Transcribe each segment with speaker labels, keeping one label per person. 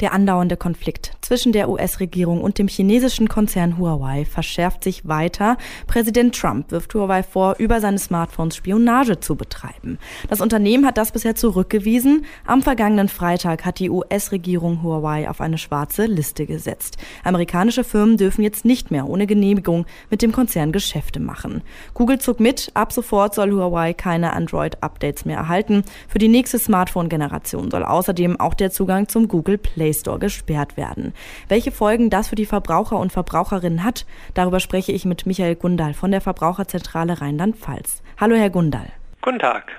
Speaker 1: Der andauernde Konflikt zwischen der US-Regierung und dem chinesischen Konzern Huawei verschärft sich weiter. Präsident Trump wirft Huawei vor, über seine Smartphones Spionage zu betreiben. Das Unternehmen hat das bisher zurückgewiesen. Am vergangenen Freitag hat die US-Regierung Huawei auf eine schwarze Liste gesetzt. Amerikanische Firmen dürfen jetzt nicht mehr ohne Genehmigung mit dem Konzern Geschäfte machen. Google zog mit, ab sofort soll Huawei keine Android-Updates mehr erhalten. Für die nächste Smartphone-Generation soll außerdem auch der Zugang zum Google Play Play Store gesperrt werden. Welche Folgen das für die Verbraucher und Verbraucherinnen hat, darüber spreche ich mit Michael Gundal von der Verbraucherzentrale Rheinland-Pfalz. Hallo, Herr Gundal.
Speaker 2: Guten Tag.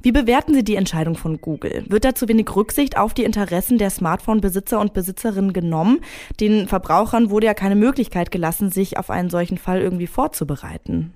Speaker 1: Wie bewerten Sie die Entscheidung von Google? Wird da zu wenig Rücksicht auf die Interessen der Smartphone-Besitzer und Besitzerinnen genommen? Den Verbrauchern wurde ja keine Möglichkeit gelassen, sich auf einen solchen Fall irgendwie vorzubereiten.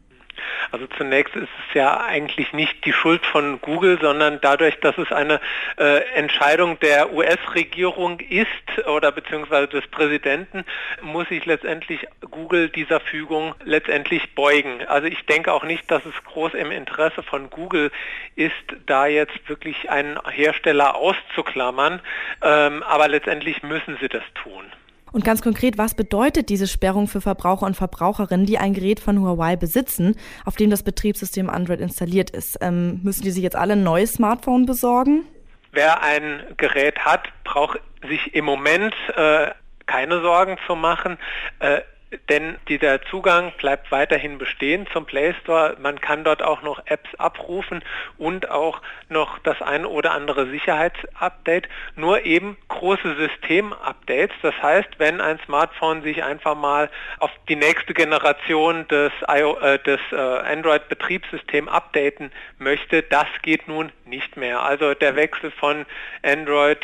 Speaker 2: Also zunächst ist es ja eigentlich nicht die Schuld von Google, sondern dadurch, dass es eine äh, Entscheidung der US-Regierung ist oder beziehungsweise des Präsidenten, muss sich letztendlich Google dieser Fügung letztendlich beugen. Also ich denke auch nicht, dass es groß im Interesse von Google ist, da jetzt wirklich einen Hersteller auszuklammern, ähm, aber letztendlich müssen sie das tun.
Speaker 1: Und ganz konkret, was bedeutet diese Sperrung für Verbraucher und Verbraucherinnen, die ein Gerät von Huawei besitzen, auf dem das Betriebssystem Android installiert ist? Ähm, müssen die sich jetzt alle ein neues Smartphone besorgen?
Speaker 2: Wer ein Gerät hat, braucht sich im Moment äh, keine Sorgen zu machen. Äh, denn dieser Zugang bleibt weiterhin bestehen zum Play Store. Man kann dort auch noch Apps abrufen und auch noch das ein oder andere Sicherheitsupdate, nur eben große Systemupdates. Das heißt, wenn ein Smartphone sich einfach mal auf die nächste Generation des, äh, des äh, Android-Betriebssystems updaten möchte, das geht nun nicht mehr. Also der Wechsel von Android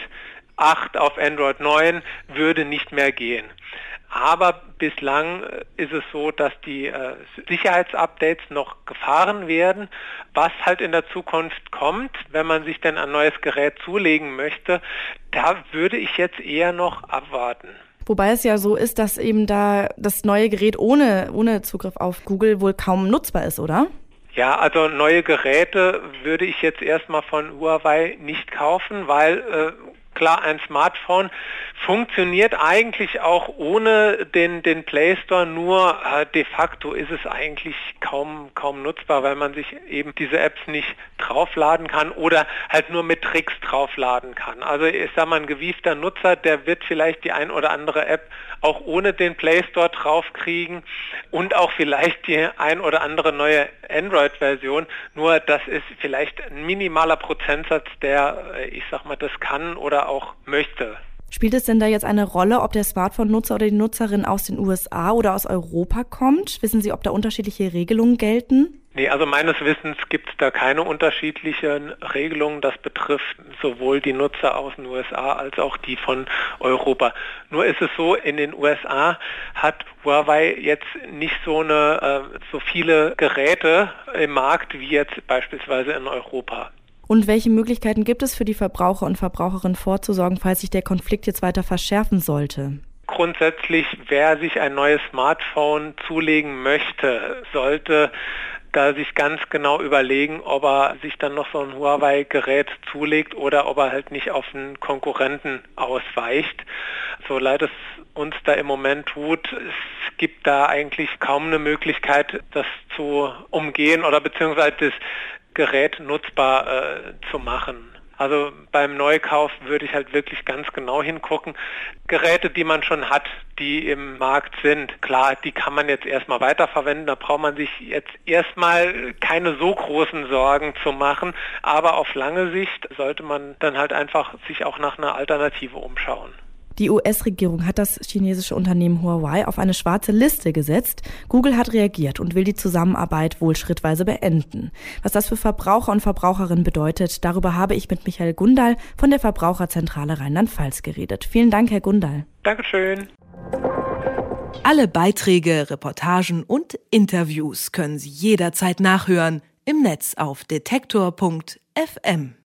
Speaker 2: 8 auf Android 9 würde nicht mehr gehen. Aber bislang äh, ist es so, dass die äh, Sicherheitsupdates noch gefahren werden. Was halt in der Zukunft kommt, wenn man sich denn ein neues Gerät zulegen möchte, da würde ich jetzt eher noch abwarten.
Speaker 1: Wobei es ja so ist, dass eben da das neue Gerät ohne, ohne Zugriff auf Google wohl kaum nutzbar ist, oder?
Speaker 2: Ja, also neue Geräte würde ich jetzt erstmal von Huawei nicht kaufen, weil äh, klar, ein Smartphone funktioniert eigentlich auch ohne den, den Play Store, nur äh, de facto ist es eigentlich kaum, kaum nutzbar, weil man sich eben diese Apps nicht draufladen kann oder halt nur mit Tricks draufladen kann. Also ich sage mal, ein gewiefter Nutzer, der wird vielleicht die ein oder andere App auch ohne den Play Store draufkriegen und auch vielleicht die ein oder andere neue Android-Version. Nur das ist vielleicht ein minimaler Prozentsatz, der, äh, ich sag mal, das kann oder auch möchte.
Speaker 1: Spielt es denn da jetzt eine Rolle, ob der Smartphone-Nutzer oder die Nutzerin aus den USA oder aus Europa kommt? Wissen Sie, ob da unterschiedliche Regelungen gelten?
Speaker 2: Nee, also meines Wissens gibt es da keine unterschiedlichen Regelungen. Das betrifft sowohl die Nutzer aus den USA als auch die von Europa. Nur ist es so, in den USA hat Huawei jetzt nicht so, eine, äh, so viele Geräte im Markt wie jetzt beispielsweise in Europa.
Speaker 1: Und welche Möglichkeiten gibt es für die Verbraucher und Verbraucherinnen vorzusorgen, falls sich der Konflikt jetzt weiter verschärfen sollte?
Speaker 2: Grundsätzlich, wer sich ein neues Smartphone zulegen möchte, sollte da sich ganz genau überlegen, ob er sich dann noch so ein Huawei-Gerät zulegt oder ob er halt nicht auf einen Konkurrenten ausweicht. So leid es uns da im Moment tut, es gibt da eigentlich kaum eine Möglichkeit, das zu umgehen oder beziehungsweise das Gerät nutzbar äh, zu machen. Also beim Neukauf würde ich halt wirklich ganz genau hingucken. Geräte, die man schon hat, die im Markt sind, klar, die kann man jetzt erstmal weiterverwenden. Da braucht man sich jetzt erstmal keine so großen Sorgen zu machen. Aber auf lange Sicht sollte man dann halt einfach sich auch nach einer Alternative umschauen.
Speaker 1: Die US-Regierung hat das chinesische Unternehmen Huawei auf eine schwarze Liste gesetzt. Google hat reagiert und will die Zusammenarbeit wohl schrittweise beenden. Was das für Verbraucher und Verbraucherinnen bedeutet, darüber habe ich mit Michael Gundal von der Verbraucherzentrale Rheinland-Pfalz geredet. Vielen Dank, Herr Gundal.
Speaker 2: Dankeschön.
Speaker 3: Alle Beiträge, Reportagen und Interviews können Sie jederzeit nachhören im Netz auf detektor.fm.